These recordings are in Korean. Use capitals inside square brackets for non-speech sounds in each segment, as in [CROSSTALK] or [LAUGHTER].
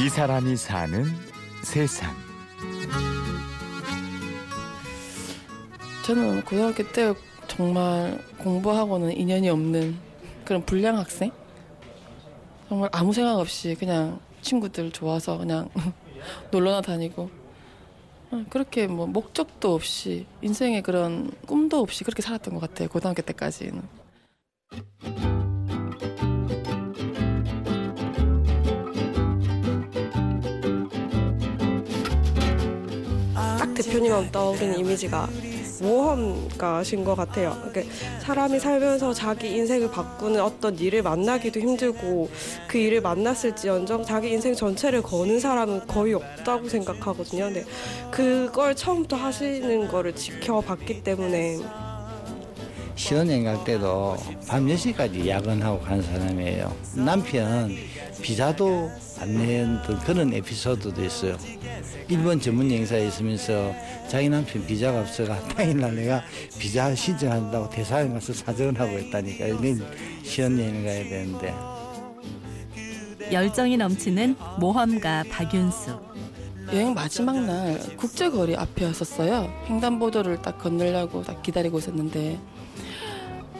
이 사람이 사는 세상. 저는 고등학교 때 정말 공부하고는 인연이 없는 그런 불량 학생? 정말 아무 생각 없이 그냥 친구들 좋아서 그냥 [LAUGHS] 놀러나 다니고 어, 그렇게 뭐 목적도 없이 인생의 그런 꿈도 없이 그렇게 살았던 것 같아요 고등학교 때까지는 대표님 하면 떠오르는 이미지가 모험가신 것 같아요. 사람이 살면서 자기 인생을 바꾸는 어떤 일을 만나기도 힘들고 그 일을 만났을지언정 자기 인생 전체를 거는 사람은 거의 없다고 생각하거든요. 근데 그걸 처음부터 하시는 거를 지켜봤기 때문에 시원여행 갈 때도 밤 10시까지 야근하고 간 사람이에요. 남편 비자도 안 냈던 그런 에피소드도 있어요. 일본 전문 여행사에 있으면서 자기 남편 비자가 없어가 당일날 내가 비자 신청한다고 대사관 가서 사정하고 했다니까 내일 시원여행을 가야 되는데 열정이 넘치는 모험가 박윤수. 여행 마지막 날 국제거리 앞이었었어요 횡단보도를 딱 건너려고 딱 기다리고 있었는데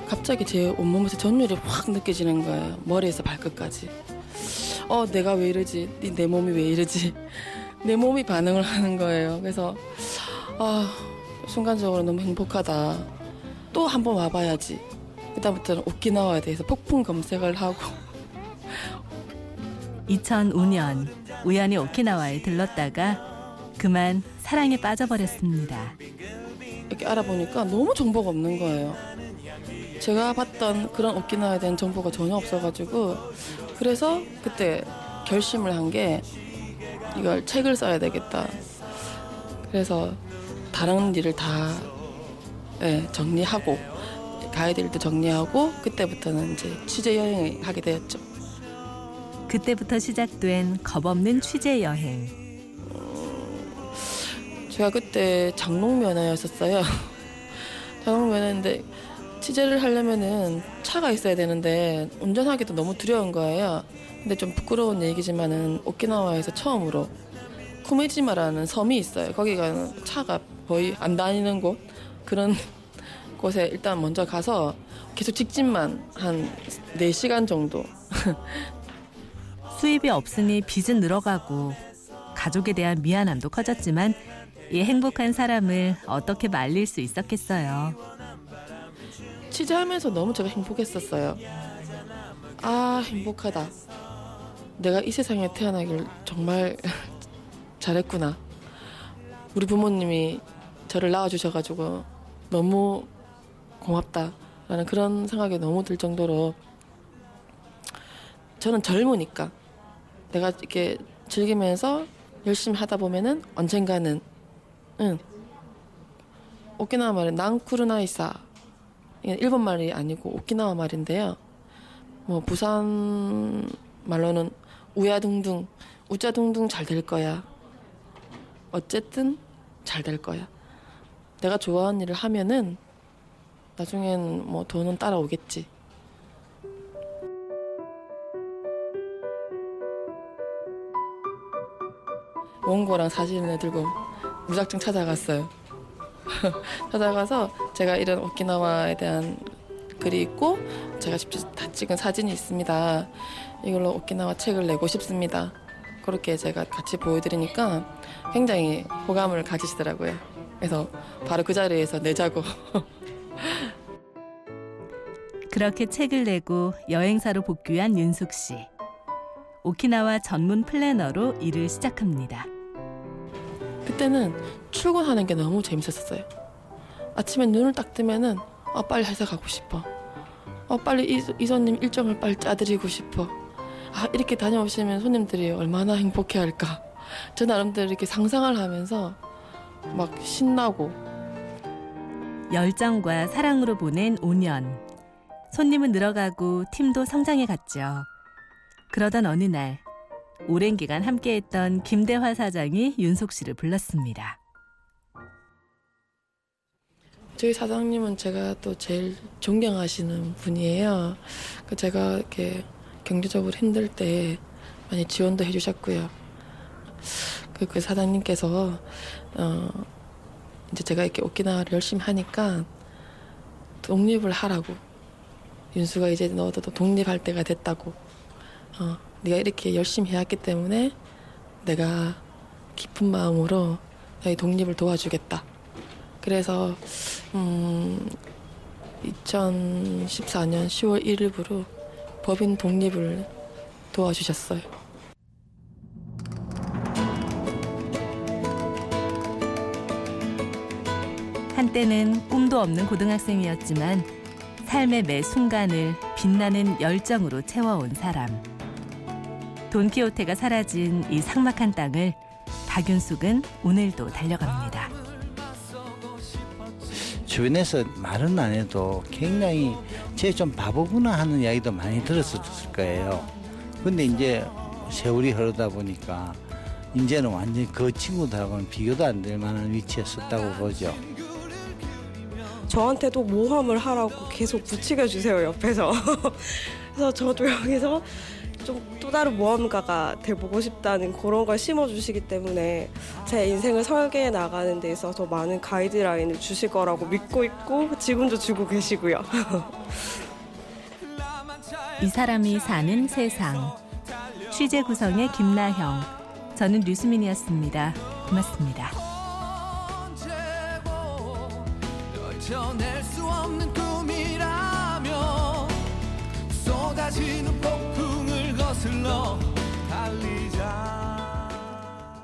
갑자기 제 온몸에서 전율이 확 느껴지는 거예요. 머리에서 발끝까지. 어 내가 왜 이러지? 네, 내 몸이 왜 이러지? [LAUGHS] 내 몸이 반응을 하는 거예요. 그래서 아 순간적으로 너무 행복하다. 또 한 번 와봐야지. 그다음부터는 오키나와에 대해서 폭풍 검색을 하고. [LAUGHS] 2005년 우연히 오키나와에 들렀다가 그만 사랑에 빠져버렸습니다. 이렇게 알아보니까 너무 정보가 없는 거예요. 제가 봤던 그런 오키나와에 대한 정보가 전혀 없어가지고 그래서 그때 결심을 한 게 이걸 책을 써야 되겠다. 그래서 다른 일을 다 예, 정리하고 가이드일도 정리하고 그때부터는 이제 취재 여행을 하게 되었죠. 그때부터 시작된 겁없는 취재 여행. 제가 그때 장롱 면허였었어요. [LAUGHS] 장롱 면허인데 취재를 하려면은 차가 있어야 되는데 운전하기도 너무 두려운 거예요. 근데 좀 부끄러운 얘기지만은 오키나와에서 처음으로 쿠메지마라는 섬이 있어요. 거기가 차가 거의 안 다니는 곳 그런 [LAUGHS] 곳에 일단 먼저 가서 계속 직진만 한 4시간 정도 수입이 없으니 빚은 늘어가고 가족에 대한 미안함도 커졌지만 이 행복한 사람을 어떻게 말릴 수 있었겠어요. 취재하면서 너무 제가 행복했었어요. 아 행복하다. 내가 이 세상에 태어나길 정말 [LAUGHS] 잘했구나. 우리 부모님이 저를 낳아주셔가지고 너무 고맙다라는 그런 생각이 너무 들 정도로 저는 젊으니까 내가 이렇게 즐기면서 열심히 하다 보면은 언젠가는 응 오키나와 말은 난쿠르나이사 일본 말이 아니고 오키나와 말인데요. 뭐 부산 말로는 우야둥둥 우짜둥둥 잘 될 거야. 어쨌든 잘 될 거야. 내가 좋아하는 일을 하면은 나중엔 뭐 돈은 따라오겠지. 원고랑 사진을 들고 무작정 찾아갔어요. [LAUGHS] 찾아가서 제가 이런 오키나와에 대한 글이 있고 제가 직접 다 찍은 사진이 있습니다. 이걸로 오키나와 책을 내고 싶습니다. 그렇게 제가 같이 보여드리니까 굉장히 호감을 가지시더라고요. 그래서 바로 그 자리에서 내자고 [LAUGHS] 그렇게 책을 내고 여행사로 복귀한 윤숙 씨. 오키나와 전문 플래너로 일을 시작합니다. 그때는 출근하는 게 너무 재밌었어요. 아침에 눈을 딱 뜨면은 아 빨리 회사 가고 싶어. 아 빨리 이, 이 손님 일정을 빨리 짜드리고 싶어. 아 이렇게 다녀오시면 손님들이 얼마나 행복해할까. 저 나름대로 이렇게 상상을 하면서 막 신나고 열정과 사랑으로 보낸 5년. 손님은 늘어가고 팀도 성장해 갔죠. 그러던 어느 날 오랜 기간 함께했던 김대화 사장이 윤석 씨를 불렀습니다. 저희 사장님은 제가 또 제일 존경하시는 분이에요. 그 제가 이렇게 경제적으로 힘들 때 많이 지원도 해주셨고요. 그, 그 사장님께서 어 이제 제가 이렇게 오키나와를 열심히 하니까 독립을 하라고 윤수가 이제 너도 또 독립할 때가 됐다고 어 네가 이렇게 열심히 해왔기 때문에 내가 깊은 마음으로 너희 독립을 도와주겠다. 그래서 음 2014년 10월 1일부로 법인 독립을 도와주셨어요. 한때는 꿈도 없는 고등학생이었지만 삶의 매 순간을 빛나는 열정으로 채워온 사람. 돈키호테가 사라진 이 삭막한 땅을 박윤숙은 오늘도 달려갑니다. 주변에서 말은 안 해도 굉장히 쟤 좀 바보구나 하는 이야기도 많이 들었을 거예요. 근데 이제 세월이 흐르다 보니까 이제는 완전히 그 친구들하고는 비교도 안 될 만한 위치에 섰다고 보죠. 저한테도 모험을 하라고 계속 부추겨 주세요 옆에서. [LAUGHS] 그래서 저도 여기서 좀 또 다른 모험가가 돼보고 싶다는 그런 걸 심어주시기 때문에 제 인생을 설계해 나가는 데 있어서 많은 가이드라인을 주실 거라고 믿고 있고 지금도 주고 계시고요. [LAUGHS] 이 사람이 사는 세상. 취재 구성의 김나형. 저는 류수민이었습니다. 고맙습니다. 언제고 떨쳐낼 수 없는 꿈이라며 쏟아지는 lost